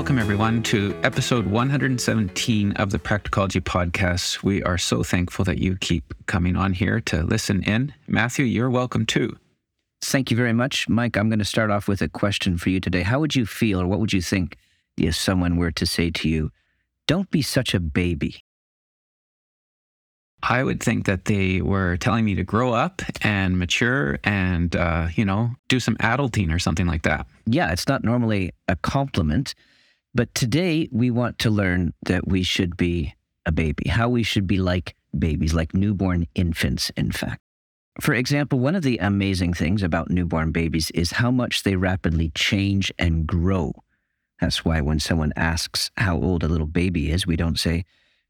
Welcome, everyone, to episode 117 of the Practicology Podcast. We are so thankful that you keep coming on here to listen in. Matthew, you're welcome too. Thank you very much. Mike, I'm going to start off with a question for you today. How would you feel, or what would you think if someone were to say to you, Don't be such a baby? I would think that they were telling me to grow up and mature and, uh, you know, do some adulting or something like that. Yeah, it's not normally a compliment, but today we want to learn that we should be a baby, how we should be like babies, like newborn infants, in fact. For example, one of the amazing things about newborn babies is how much they rapidly change and grow. That's why when someone asks how old a little baby is, we don't say,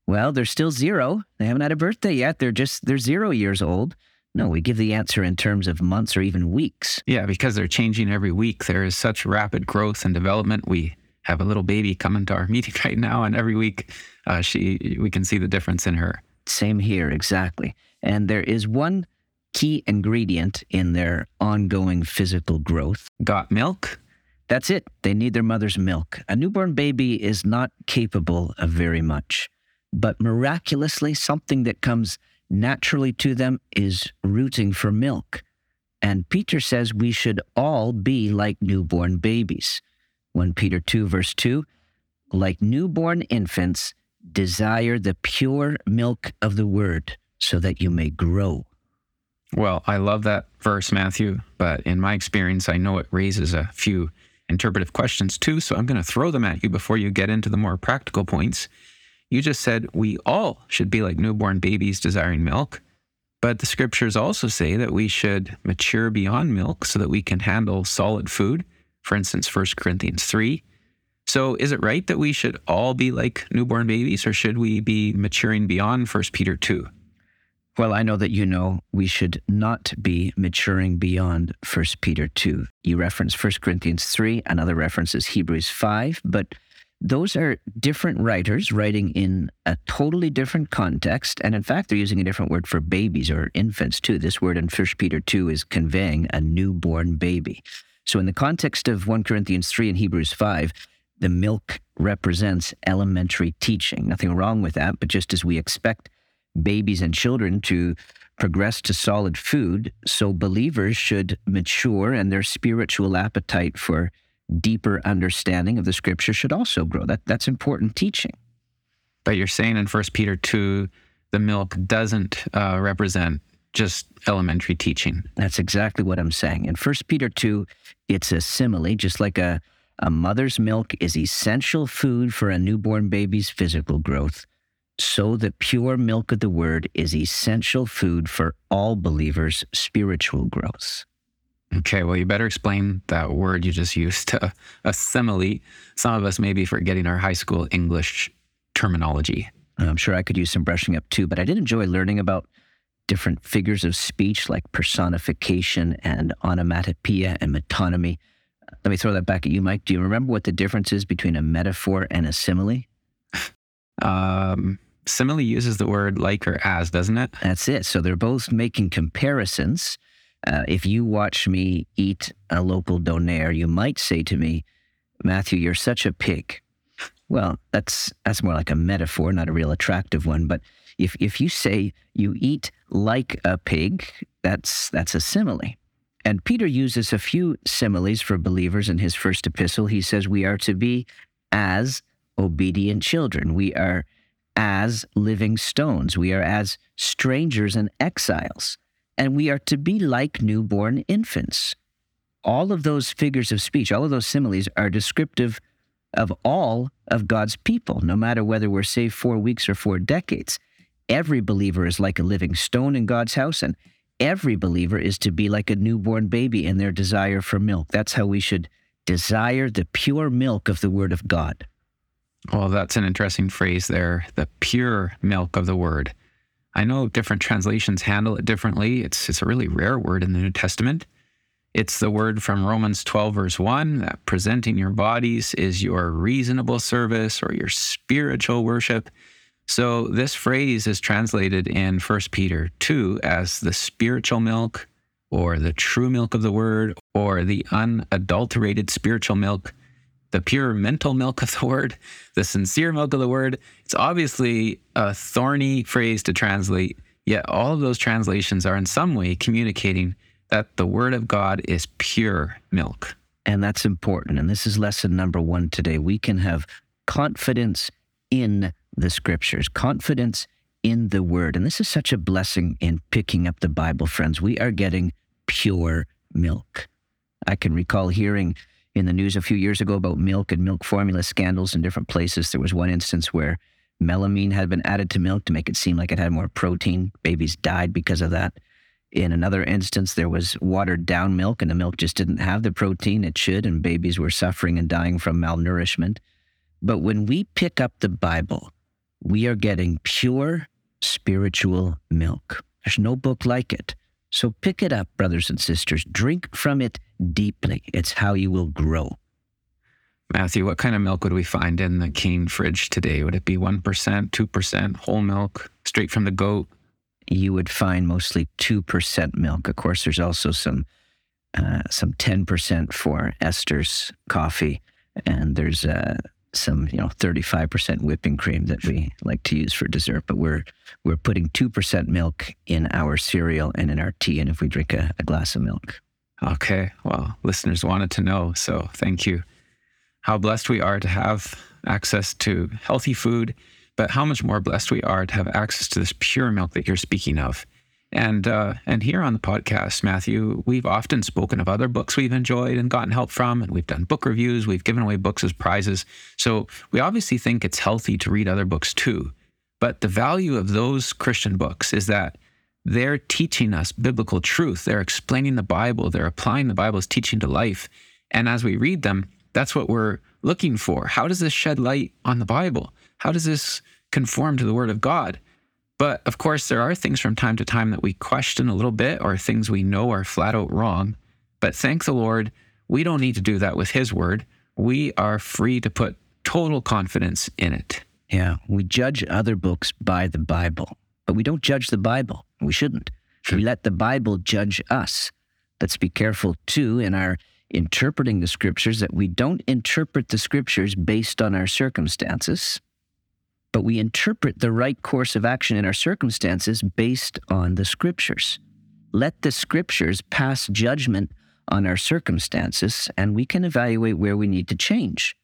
well, they're still zero. They haven't had a birthday yet. They're just, they're zero years old. No, we give the answer in terms of months or even weeks. Yeah, because they're changing every week. There is such rapid growth and development. We have a little baby coming to our meeting right now, and every week uh, she we can see the difference in her. Same here, exactly. And there is one key ingredient in their ongoing physical growth. Got milk? That's it. They need their mother's milk. A newborn baby is not capable of very much but miraculously, something that comes naturally to them is rooting for milk. And Peter says we should all be like newborn babies. 1 Peter 2, verse 2 like newborn infants, desire the pure milk of the word so that you may grow. Well, I love that verse, Matthew, but in my experience, I know it raises a few interpretive questions too, so I'm going to throw them at you before you get into the more practical points. You just said we all should be like newborn babies desiring milk. But the scriptures also say that we should mature beyond milk so that we can handle solid food. For instance, 1 Corinthians 3. So is it right that we should all be like newborn babies or should we be maturing beyond 1 Peter 2? Well, I know that you know we should not be maturing beyond 1 Peter 2. You reference 1 Corinthians 3, another reference is Hebrews 5, but those are different writers writing in a totally different context. And in fact, they're using a different word for babies or infants too. This word in 1 Peter 2 is conveying a newborn baby. So, in the context of 1 Corinthians 3 and Hebrews 5, the milk represents elementary teaching. Nothing wrong with that, but just as we expect babies and children to progress to solid food, so believers should mature and their spiritual appetite for deeper understanding of the scripture should also grow. That that's important teaching. But you're saying in First Peter two, the milk doesn't uh, represent just elementary teaching. That's exactly what I'm saying. In First Peter two, it's a simile, just like a a mother's milk is essential food for a newborn baby's physical growth. So the pure milk of the word is essential food for all believers' spiritual growth. Okay, well, you better explain that word you just used, uh, a simile. Some of us may be forgetting our high school English terminology. I'm sure I could use some brushing up too, but I did enjoy learning about different figures of speech like personification and onomatopoeia and metonymy. Let me throw that back at you, Mike. Do you remember what the difference is between a metaphor and a simile? Um, simile uses the word like or as, doesn't it? That's it. So they're both making comparisons uh, if you watch me eat a local donair, you might say to me, Matthew, you're such a pig. Well, that's that's more like a metaphor, not a real attractive one. But if if you say you eat like a pig, that's that's a simile. And Peter uses a few similes for believers in his first epistle. He says we are to be as obedient children. We are as living stones. We are as strangers and exiles and we are to be like newborn infants. All of those figures of speech, all of those similes are descriptive of all of God's people, no matter whether we're saved four weeks or four decades. Every believer is like a living stone in God's house, and every believer is to be like a newborn baby in their desire for milk. That's how we should desire the pure milk of the Word of God. Well, that's an interesting phrase there the pure milk of the Word. I know different translations handle it differently. It's, it's a really rare word in the New Testament. It's the word from Romans 12, verse 1, that presenting your bodies is your reasonable service or your spiritual worship. So this phrase is translated in 1 Peter 2 as the spiritual milk or the true milk of the word or the unadulterated spiritual milk. the pure mental milk of the word, the sincere milk of the word. It's obviously a thorny phrase to translate, yet all of those translations are in some way communicating that the word of God is pure milk. And that's important. And this is lesson number one today. We can have confidence in the scriptures, confidence in the word. And this is such a blessing in picking up the Bible, friends. We are getting pure milk. I can recall hearing in the news a few years ago about milk and milk formula scandals in different places. There was one instance where melamine had been added to milk to make it seem like it had more protein. Babies died because of that. In another instance, there was watered down milk, and the milk just didn't have the protein it should, and babies were suffering and dying from malnourishment. But when we pick up the Bible, we are getting pure spiritual milk. There's no book like it. So pick it up, brothers and sisters. Drink from it deeply. It's how you will grow. Matthew, what kind of milk would we find in the cane fridge today? Would it be 1%, 2%, whole milk, straight from the goat? You would find mostly 2% milk. Of course, there's also some uh, some 10% for Esther's coffee, and there's uh, some you know 35% whipping cream that we like to use for dessert but we're we're putting 2% milk in our cereal and in our tea and if we drink a, a glass of milk. Okay. Well listeners wanted to know so thank you. How blessed we are to have access to healthy food but how much more blessed we are to have access to this pure milk that you're speaking of and uh, and here on the podcast, Matthew, we've often spoken of other books we've enjoyed and gotten help from, and we've done book reviews. We've given away books as prizes. So we obviously think it's healthy to read other books too. But the value of those Christian books is that they're teaching us biblical truth. They're explaining the Bible. They're applying the Bible's teaching to life. And as we read them, that's what we're looking for. How does this shed light on the Bible? How does this conform to the Word of God? But of course, there are things from time to time that we question a little bit or things we know are flat out wrong. But thank the Lord, we don't need to do that with His word. We are free to put total confidence in it. Yeah, we judge other books by the Bible, but we don't judge the Bible. We shouldn't. Sure. We let the Bible judge us. Let's be careful, too, in our interpreting the scriptures that we don't interpret the scriptures based on our circumstances but we interpret the right course of action in our circumstances based on the scriptures. Let the scriptures pass judgment on our circumstances, and we can evaluate where we need to change.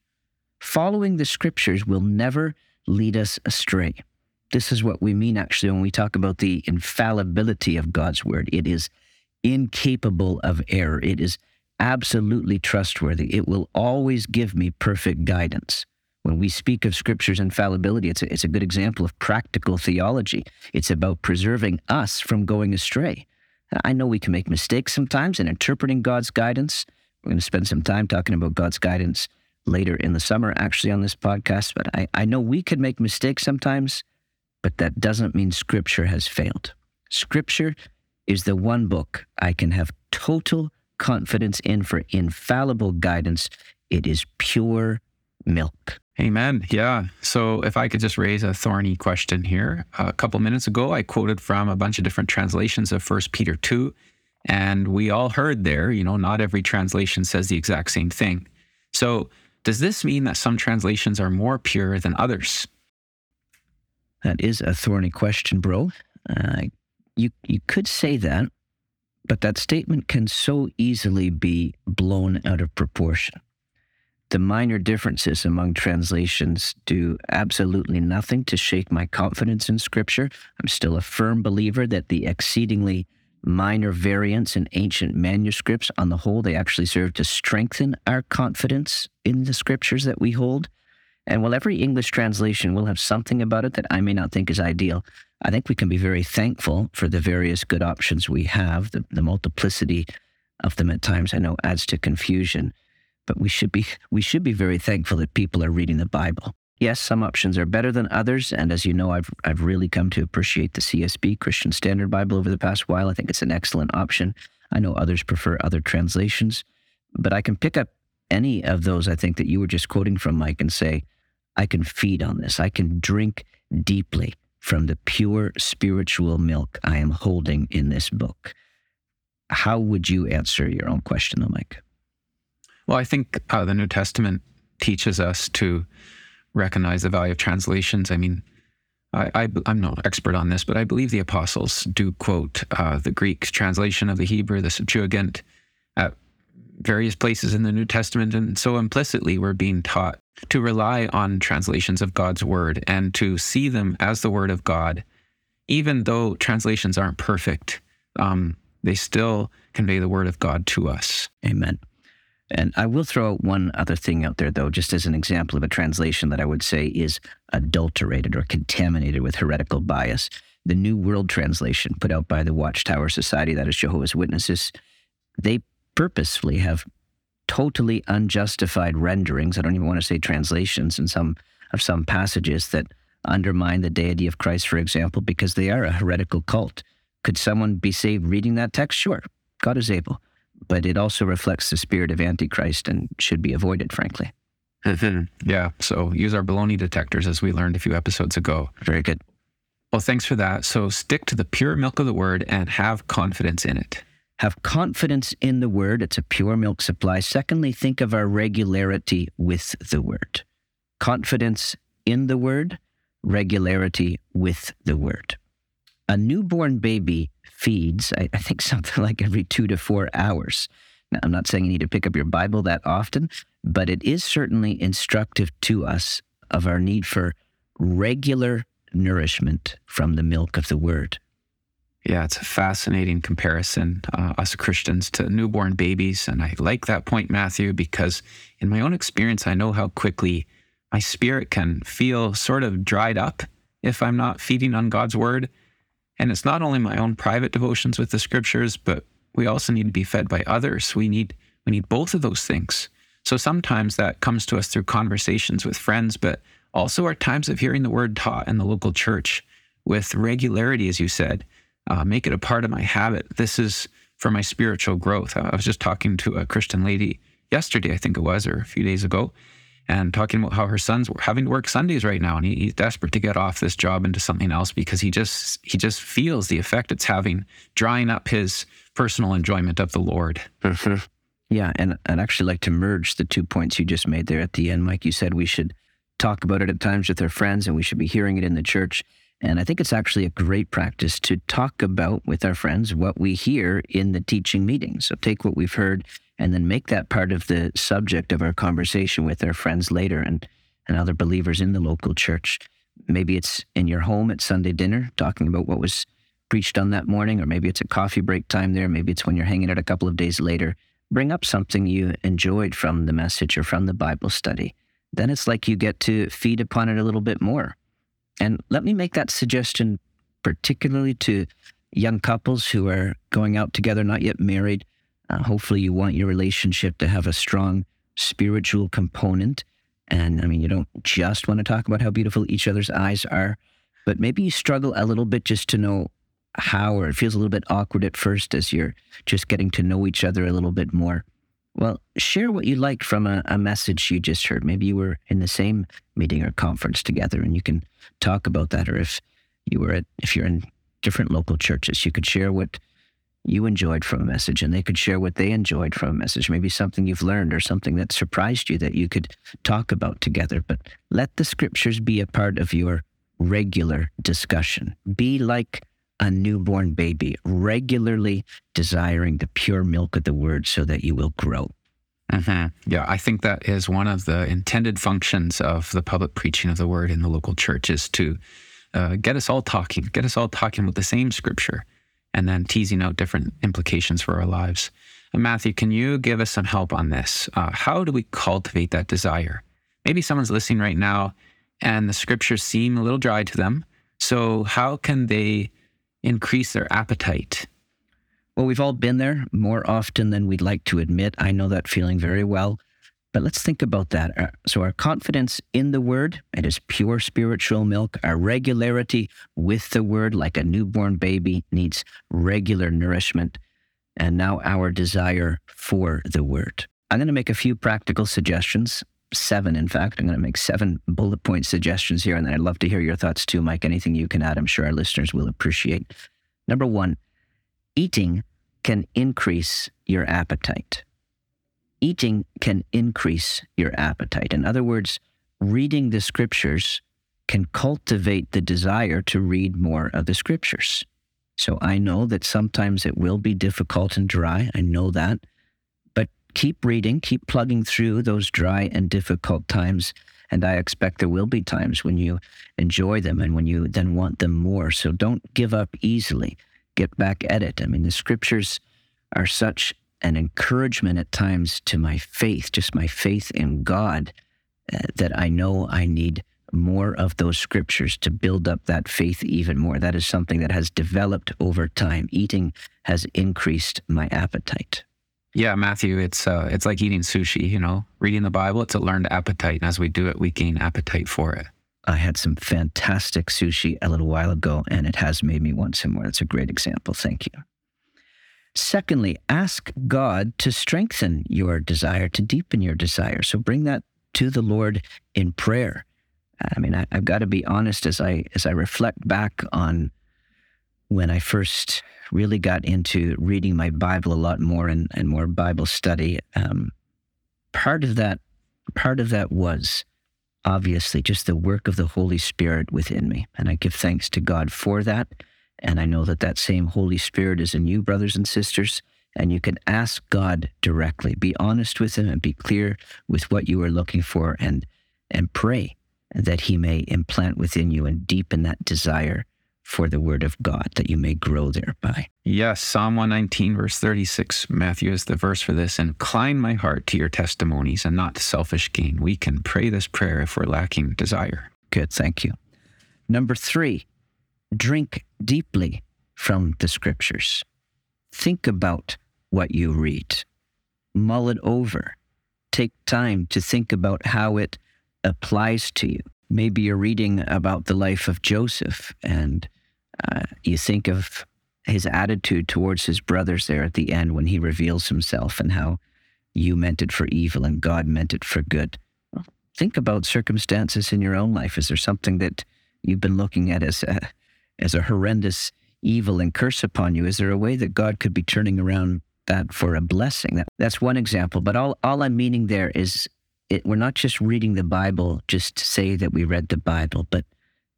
Following the scriptures will never lead us astray. This is what we mean actually when we talk about the infallibility of God's word. It is incapable of error, it is absolutely trustworthy. It will always give me perfect guidance. When we speak of Scripture's infallibility, it's a, it's a good example of practical theology. It's about preserving us from going astray. I know we can make mistakes sometimes in interpreting God's guidance. We're going to spend some time talking about God's guidance later in the summer, actually, on this podcast. But I, I know we can make mistakes sometimes, but that doesn't mean Scripture has failed. Scripture is the one book I can have total confidence in for infallible guidance. It is pure milk. Amen. Yeah. So if I could just raise a thorny question here. A couple minutes ago, I quoted from a bunch of different translations of First Peter 2. And we all heard there, you know, not every translation says the exact same thing. So does this mean that some translations are more pure than others? That is a thorny question, bro. Uh, you, you could say that, but that statement can so easily be blown out of proportion. The minor differences among translations do absolutely nothing to shake my confidence in Scripture. I'm still a firm believer that the exceedingly minor variants in ancient manuscripts, on the whole, they actually serve to strengthen our confidence in the Scriptures that we hold. And while every English translation will have something about it that I may not think is ideal, I think we can be very thankful for the various good options we have. The, the multiplicity of them at times, I know, adds to confusion but we should be we should be very thankful that people are reading the Bible. Yes, some options are better than others, and as you know, I've I've really come to appreciate the CSB Christian Standard Bible over the past while. I think it's an excellent option. I know others prefer other translations, but I can pick up any of those I think that you were just quoting from Mike and say, I can feed on this. I can drink deeply from the pure spiritual milk I am holding in this book. How would you answer your own question though, Mike? Well, I think uh, the New Testament teaches us to recognize the value of translations. I mean, I, am no expert on this, but I believe the apostles do quote uh, the Greek translation of the Hebrew, the Septuagint, at various places in the New Testament. And so implicitly, we're being taught to rely on translations of God's word and to see them as the word of God. Even though translations aren't perfect, um, they still convey the word of God to us. Amen. And I will throw one other thing out there, though, just as an example of a translation that I would say is adulterated or contaminated with heretical bias. The New World Translation, put out by the Watchtower Society, that is Jehovah's Witnesses, they purposefully have totally unjustified renderings. I don't even want to say translations in some of some passages that undermine the deity of Christ, for example, because they are a heretical cult. Could someone be saved reading that text? Sure, God is able but it also reflects the spirit of Antichrist and should be avoided, frankly. Mm-hmm. yeah. So use our baloney detectors as we learned a few episodes ago. Very good. Well, thanks for that. So stick to the pure milk of the word and have confidence in it. Have confidence in the word. It's a pure milk supply. Secondly, think of our regularity with the word. Confidence in the word, regularity with the word. A newborn baby feeds, I, I think something like every two to four hours. Now, I'm not saying you need to pick up your Bible that often, but it is certainly instructive to us of our need for regular nourishment from the milk of the Word. Yeah, it's a fascinating comparison, uh, us Christians to newborn babies. And I like that point, Matthew, because in my own experience, I know how quickly my spirit can feel sort of dried up if I'm not feeding on God's word. And it's not only my own private devotions with the scriptures, but we also need to be fed by others. We need we need both of those things. So sometimes that comes to us through conversations with friends, but also our times of hearing the word taught in the local church with regularity, as you said. Uh, make it a part of my habit. This is for my spiritual growth. I was just talking to a Christian lady yesterday, I think it was, or a few days ago, and talking about how her son's having to work Sundays right now, and he, he's desperate to get off this job into something else because he just he just feels the effect it's having, drying up his personal enjoyment of the Lord. Mm-hmm. Yeah, and I'd actually like to merge the two points you just made there at the end, Mike. You said we should talk about it at times with our friends, and we should be hearing it in the church. And I think it's actually a great practice to talk about with our friends what we hear in the teaching meetings. So take what we've heard and then make that part of the subject of our conversation with our friends later and, and other believers in the local church. Maybe it's in your home at Sunday dinner, talking about what was preached on that morning, or maybe it's a coffee break time there. Maybe it's when you're hanging out a couple of days later. Bring up something you enjoyed from the message or from the Bible study. Then it's like you get to feed upon it a little bit more. And let me make that suggestion particularly to young couples who are going out together, not yet married, uh, hopefully, you want your relationship to have a strong spiritual component. And I mean, you don't just want to talk about how beautiful each other's eyes are, but maybe you struggle a little bit just to know how, or it feels a little bit awkward at first as you're just getting to know each other a little bit more. Well, share what you liked from a, a message you just heard. Maybe you were in the same meeting or conference together and you can talk about that. Or if you were at, if you're in different local churches, you could share what you enjoyed from a message and they could share what they enjoyed from a message, maybe something you've learned or something that surprised you that you could talk about together. But let the scriptures be a part of your regular discussion. Be like a newborn baby, regularly desiring the pure milk of the word so that you will grow. Mm-hmm. Yeah, I think that is one of the intended functions of the public preaching of the word in the local church is to uh, get us all talking, get us all talking with the same scripture and then teasing out different implications for our lives. And Matthew, can you give us some help on this? Uh, how do we cultivate that desire? Maybe someone's listening right now and the scriptures seem a little dry to them. So, how can they increase their appetite? Well, we've all been there more often than we'd like to admit. I know that feeling very well. But let's think about that. Uh, so, our confidence in the word, it is pure spiritual milk. Our regularity with the word, like a newborn baby, needs regular nourishment. And now, our desire for the word. I'm going to make a few practical suggestions, seven, in fact. I'm going to make seven bullet point suggestions here. And then I'd love to hear your thoughts too, Mike. Anything you can add, I'm sure our listeners will appreciate. Number one, eating can increase your appetite eating can increase your appetite. In other words, reading the scriptures can cultivate the desire to read more of the scriptures. So I know that sometimes it will be difficult and dry. I know that. But keep reading, keep plugging through those dry and difficult times. And I expect there will be times when you enjoy them and when you then want them more. So don't give up easily. Get back at it. I mean, the scriptures are such an encouragement at times to my faith, just my faith in God, uh, that I know I need more of those scriptures to build up that faith even more. That is something that has developed over time. Eating has increased my appetite. Yeah, Matthew, it's uh, it's like eating sushi. You know, reading the Bible, it's a learned appetite, and as we do it, we gain appetite for it. I had some fantastic sushi a little while ago, and it has made me want some more. That's a great example. Thank you. Secondly, ask God to strengthen your desire, to deepen your desire. So bring that to the Lord in prayer. I mean, I, have got to be honest as I as I reflect back on when I first really got into reading my Bible a lot more and, and more Bible study. Um, part of that part of that was obviously just the work of the Holy Spirit within me, and I give thanks to God for that. And I know that that same Holy Spirit is in you, brothers and sisters. And you can ask God directly. Be honest with Him and be clear with what you are looking for, and and pray that he may implant within you and deepen that desire for the word of God, that you may grow thereby. Yes, Psalm 119, verse 36, Matthew is the verse for this. Incline my heart to your testimonies and not to selfish gain. We can pray this prayer if we're lacking desire. Good, thank you. Number three, drink deeply from the scriptures. Think about what you read, mull it over. Take time to think about how it applies to you. Maybe you're reading about the life of Joseph and uh, you think of his attitude towards his brothers there at the end when he reveals himself and how you meant it for evil and God meant it for good. Think about circumstances in your own life. Is there something that you've been looking at as a, as a horrendous evil and curse upon you? Is there a way that God could be turning around that for a blessing? That, that's one example. But all, all I'm meaning there is it, we're not just reading the Bible just to say that we read the Bible, but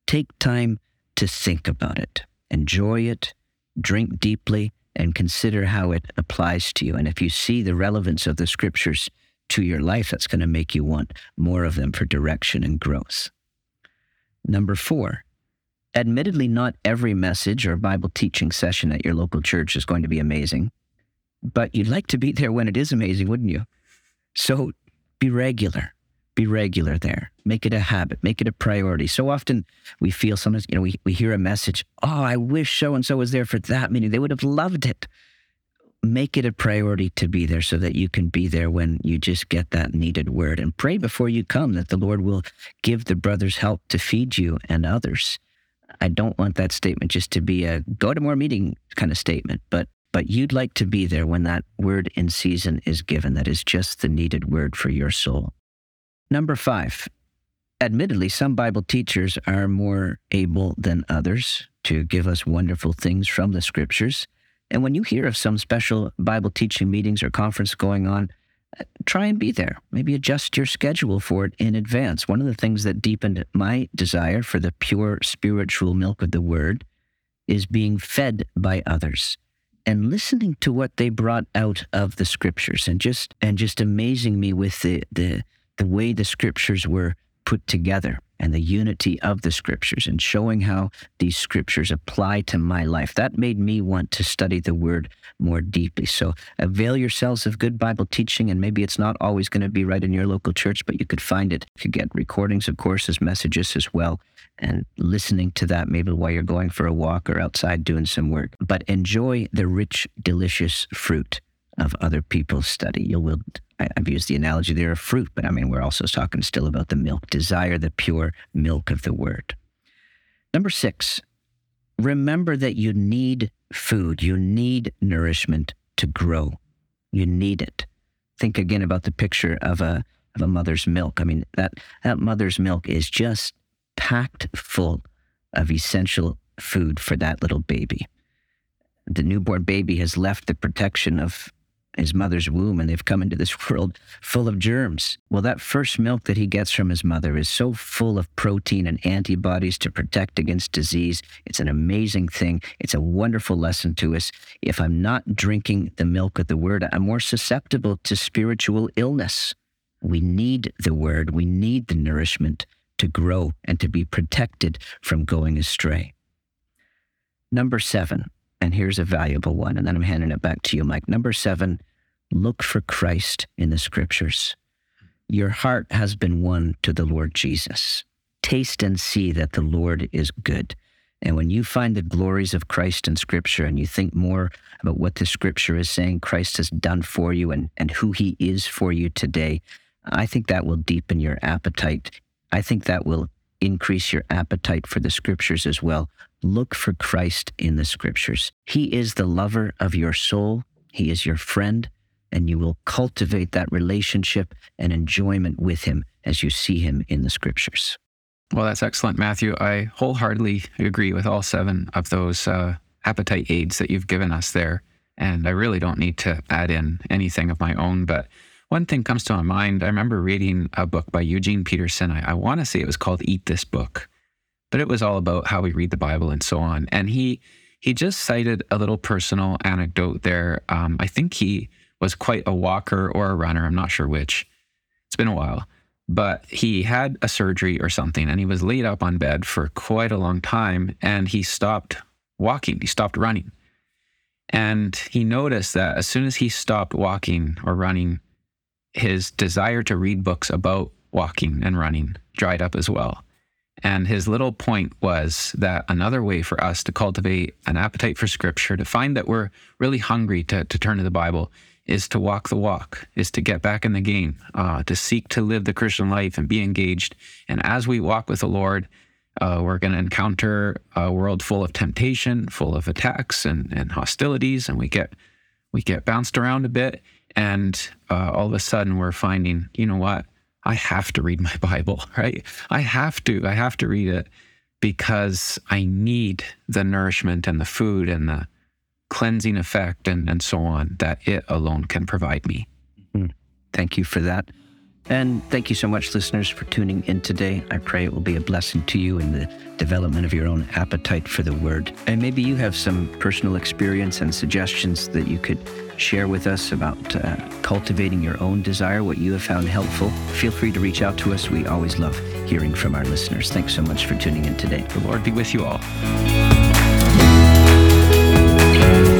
take time to think about it, enjoy it, drink deeply, and consider how it applies to you. And if you see the relevance of the scriptures to your life, that's going to make you want more of them for direction and growth. Number four, admittedly, not every message or Bible teaching session at your local church is going to be amazing, but you'd like to be there when it is amazing, wouldn't you? So be regular. Be regular there. Make it a habit. Make it a priority. So often we feel sometimes, you know, we, we hear a message, oh, I wish so and so was there for that meeting. They would have loved it. Make it a priority to be there so that you can be there when you just get that needed word. And pray before you come that the Lord will give the brothers help to feed you and others. I don't want that statement just to be a go to more meeting kind of statement, but but you'd like to be there when that word in season is given, that is just the needed word for your soul. Number five, admittedly, some Bible teachers are more able than others to give us wonderful things from the scriptures. And when you hear of some special Bible teaching meetings or conference going on, try and be there. Maybe adjust your schedule for it in advance. One of the things that deepened my desire for the pure spiritual milk of the word is being fed by others and listening to what they brought out of the scriptures and just and just amazing me with the the the way the scriptures were put together and the unity of the scriptures and showing how these scriptures apply to my life. That made me want to study the word more deeply. So avail yourselves of good Bible teaching, and maybe it's not always going to be right in your local church, but you could find it. You could get recordings of courses, messages as well, and listening to that maybe while you're going for a walk or outside doing some work. But enjoy the rich, delicious fruit of other people's study. You will I've used the analogy there of fruit, but I mean, we're also talking still about the milk. Desire the pure milk of the word. Number six, remember that you need food, you need nourishment to grow. You need it. Think again about the picture of a, of a mother's milk. I mean, that, that mother's milk is just packed full of essential food for that little baby. The newborn baby has left the protection of his mother's womb and they've come into this world full of germs. Well, that first milk that he gets from his mother is so full of protein and antibodies to protect against disease. It's an amazing thing. It's a wonderful lesson to us. If I'm not drinking the milk of the word, I'm more susceptible to spiritual illness. We need the word, we need the nourishment to grow and to be protected from going astray. Number seven, and here's a valuable one, and then I'm handing it back to you, Mike. Number seven, look for Christ in the scriptures. Your heart has been won to the Lord Jesus. Taste and see that the Lord is good. And when you find the glories of Christ in Scripture and you think more about what the Scripture is saying Christ has done for you and, and who He is for you today, I think that will deepen your appetite. I think that will increase your appetite for the Scriptures as well. Look for Christ in the Scriptures. He is the lover of your soul, He is your friend, and you will cultivate that relationship and enjoyment with Him as you see Him in the Scriptures. Well, that's excellent, Matthew. I wholeheartedly agree with all seven of those uh, appetite aids that you've given us there. And I really don't need to add in anything of my own. But one thing comes to my mind. I remember reading a book by Eugene Peterson. I, I want to say it was called Eat This Book, but it was all about how we read the Bible and so on. And he he just cited a little personal anecdote there. Um, I think he was quite a walker or a runner. I'm not sure which. It's been a while but he had a surgery or something and he was laid up on bed for quite a long time and he stopped walking, he stopped running. And he noticed that as soon as he stopped walking or running, his desire to read books about walking and running dried up as well. And his little point was that another way for us to cultivate an appetite for scripture, to find that we're really hungry to, to turn to the Bible, is to walk the walk, is to get back in the game, uh, to seek to live the Christian life and be engaged. And as we walk with the Lord, uh, we're going to encounter a world full of temptation, full of attacks and, and hostilities, and we get we get bounced around a bit. And uh, all of a sudden, we're finding, you know what? I have to read my Bible, right? I have to. I have to read it because I need the nourishment and the food and the cleansing effect and, and so on that it alone can provide me. Mm. Thank you for that. And thank you so much, listeners, for tuning in today. I pray it will be a blessing to you in the development of your own appetite for the Word. And maybe you have some personal experience and suggestions that you could share with us about uh, cultivating your own desire, what you have found helpful. Feel free to reach out to us. We always love hearing from our listeners. Thanks so much for tuning in today. The Lord be with you all. Thank you.